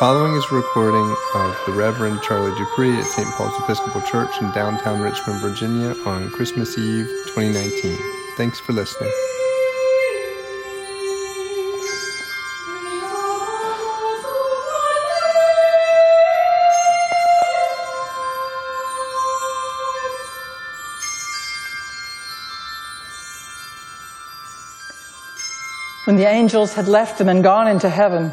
following is a recording of the Reverend Charlie Dupree at St. Paul's Episcopal Church in downtown Richmond, Virginia on Christmas Eve 2019. Thanks for listening. When the angels had left them and gone into heaven,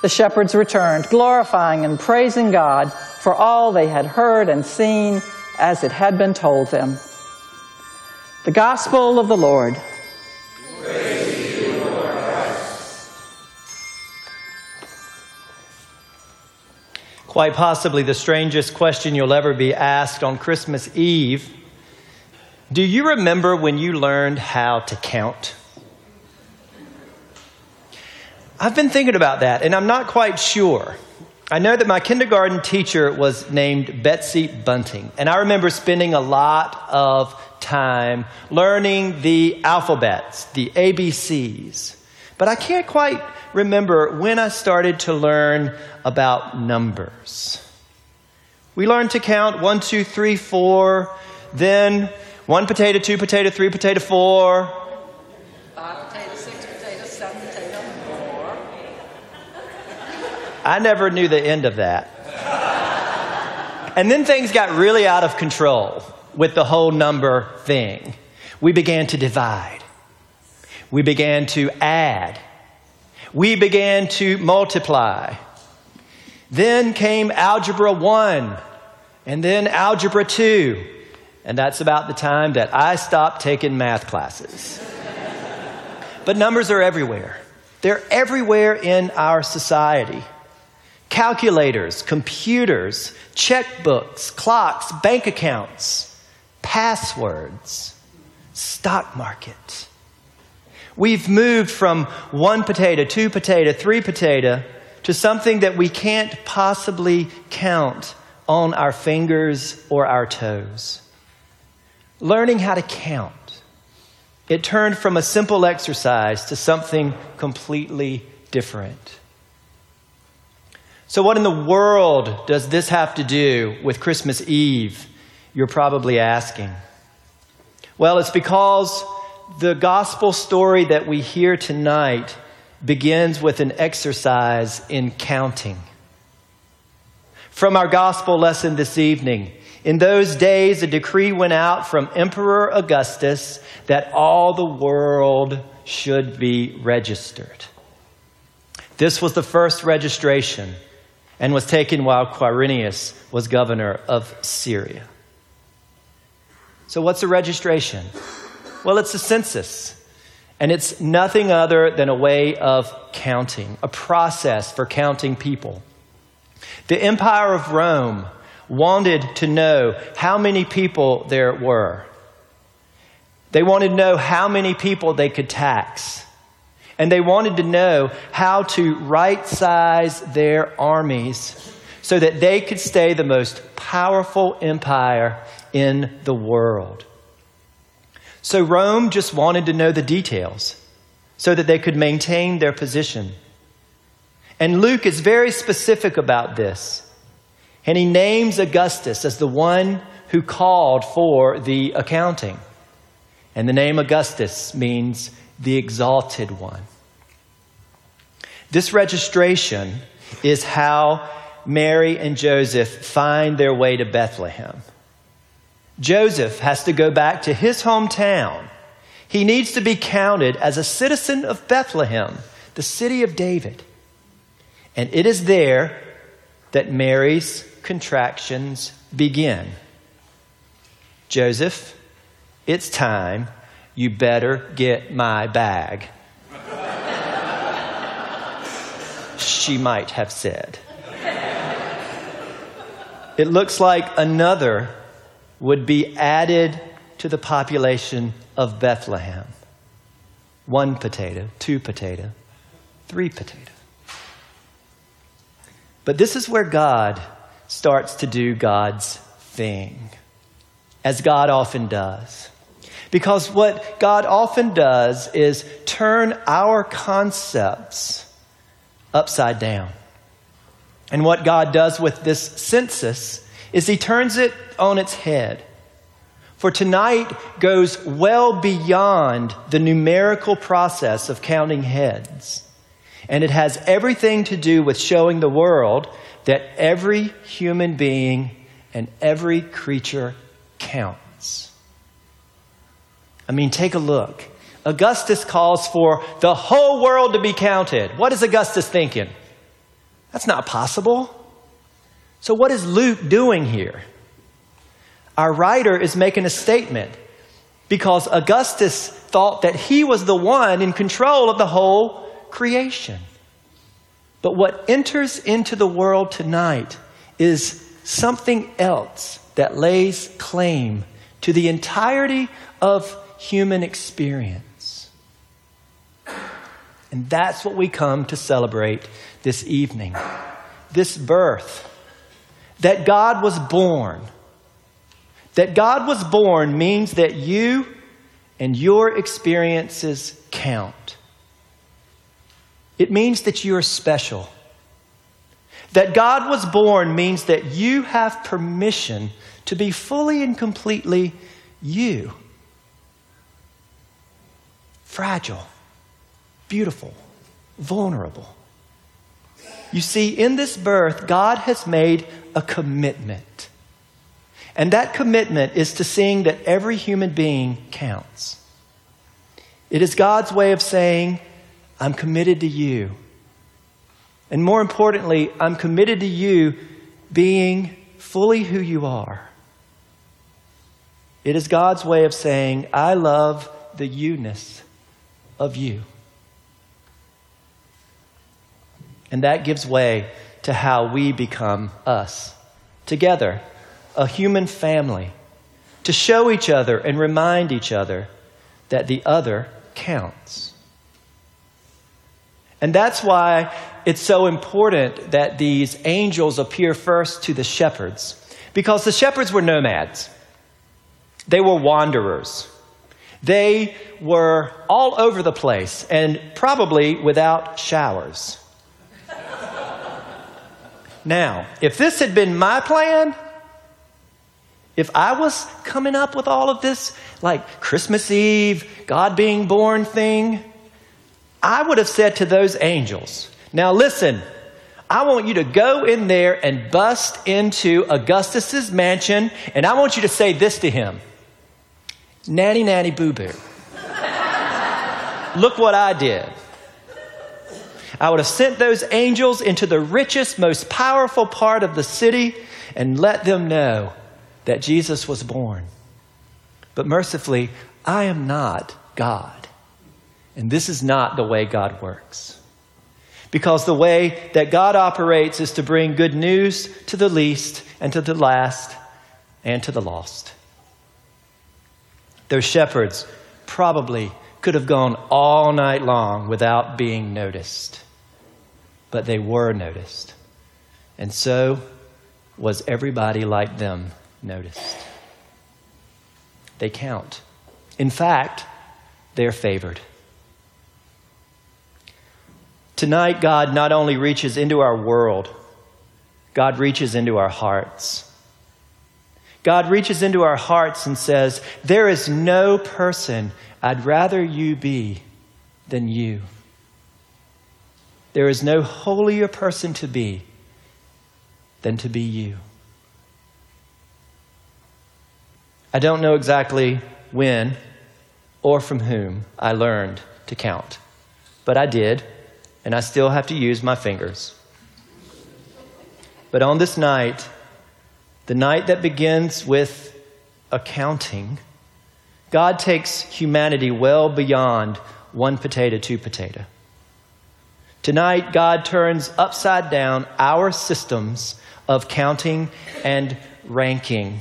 The shepherds returned, glorifying and praising God for all they had heard and seen as it had been told them. The Gospel of the Lord. Quite possibly the strangest question you'll ever be asked on Christmas Eve. Do you remember when you learned how to count? I've been thinking about that, and I'm not quite sure. I know that my kindergarten teacher was named Betsy Bunting, and I remember spending a lot of time learning the alphabets, the ABCs. But I can't quite remember when I started to learn about numbers. We learned to count one, two, three, four, then one potato, two potato, three potato, four. Five potato, six potato, seven potato. I never knew the end of that. and then things got really out of control with the whole number thing. We began to divide. We began to add. We began to multiply. Then came Algebra 1, and then Algebra 2. And that's about the time that I stopped taking math classes. but numbers are everywhere, they're everywhere in our society. Calculators, computers, checkbooks, clocks, bank accounts, passwords, stock market. We've moved from one potato, two potato, three potato to something that we can't possibly count on our fingers or our toes. Learning how to count. It turned from a simple exercise to something completely different. So, what in the world does this have to do with Christmas Eve? You're probably asking. Well, it's because the gospel story that we hear tonight begins with an exercise in counting. From our gospel lesson this evening, in those days, a decree went out from Emperor Augustus that all the world should be registered. This was the first registration and was taken while Quirinius was governor of Syria. So, what's a registration? Well, it's a census. And it's nothing other than a way of counting, a process for counting people. The Empire of Rome wanted to know how many people there were. They wanted to know how many people they could tax. And they wanted to know how to right size their armies so that they could stay the most powerful empire in the world. So Rome just wanted to know the details so that they could maintain their position. And Luke is very specific about this. And he names Augustus as the one who called for the accounting. And the name Augustus means the exalted one. This registration is how Mary and Joseph find their way to Bethlehem. Joseph has to go back to his hometown. He needs to be counted as a citizen of Bethlehem, the city of David. And it is there that Mary's contractions begin. Joseph, it's time. You better get my bag. she might have said. it looks like another would be added to the population of Bethlehem. One potato, two potato, three potato. But this is where God starts to do God's thing, as God often does. Because what God often does is turn our concepts upside down. And what God does with this census is He turns it on its head. For tonight goes well beyond the numerical process of counting heads. And it has everything to do with showing the world that every human being and every creature counts. I mean, take a look. Augustus calls for the whole world to be counted. What is Augustus thinking? That's not possible. So, what is Luke doing here? Our writer is making a statement because Augustus thought that he was the one in control of the whole creation. But what enters into the world tonight is something else that lays claim to the entirety of human experience. And that's what we come to celebrate this evening. This birth. That God was born. That God was born means that you and your experiences count. It means that you are special. That God was born means that you have permission to be fully and completely you. Fragile, beautiful, vulnerable. You see, in this birth, God has made a commitment. And that commitment is to seeing that every human being counts. It is God's way of saying, I'm committed to you. And more importantly, I'm committed to you being fully who you are. It is God's way of saying, I love the you-ness of you. And that gives way to how we become us together, a human family, to show each other and remind each other that the other counts. And that's why it's so important that these angels appear first to the shepherds, because the shepherds were nomads, they were wanderers. They were all over the place and probably without showers. Now, if this had been my plan, if I was coming up with all of this, like Christmas Eve, God being born thing, I would have said to those angels, Now listen, I want you to go in there and bust into Augustus's mansion, and I want you to say this to him Nanny, nanny, boo boo. Look what I did. I would have sent those angels into the richest, most powerful part of the city and let them know that Jesus was born. But mercifully, I am not God. And this is not the way God works. Because the way that God operates is to bring good news to the least and to the last and to the lost. Those shepherds probably could have gone all night long without being noticed but they were noticed. And so was everybody like them noticed. They count. In fact, they're favored. Tonight, God not only reaches into our world, God reaches into our hearts. God reaches into our hearts and says, There is no person I'd rather you be than you. There is no holier person to be than to be you. I don't know exactly when or from whom I learned to count, but I did, and I still have to use my fingers. But on this night, the night that begins with accounting, God takes humanity well beyond one potato, two potato. Tonight, God turns upside down our systems of counting and ranking.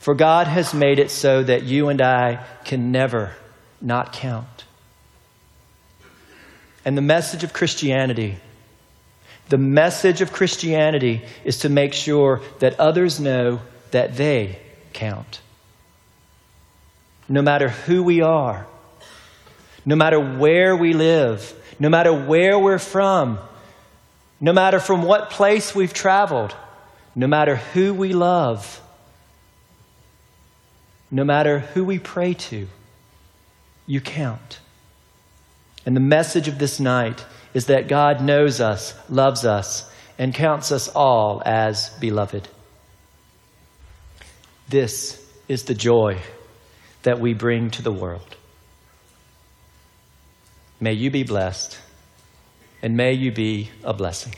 For God has made it so that you and I can never not count. And the message of Christianity, the message of Christianity is to make sure that others know that they count. No matter who we are, no matter where we live, no matter where we're from, no matter from what place we've traveled, no matter who we love, no matter who we pray to, you count. And the message of this night is that God knows us, loves us, and counts us all as beloved. This is the joy that we bring to the world. May you be blessed, and may you be a blessing.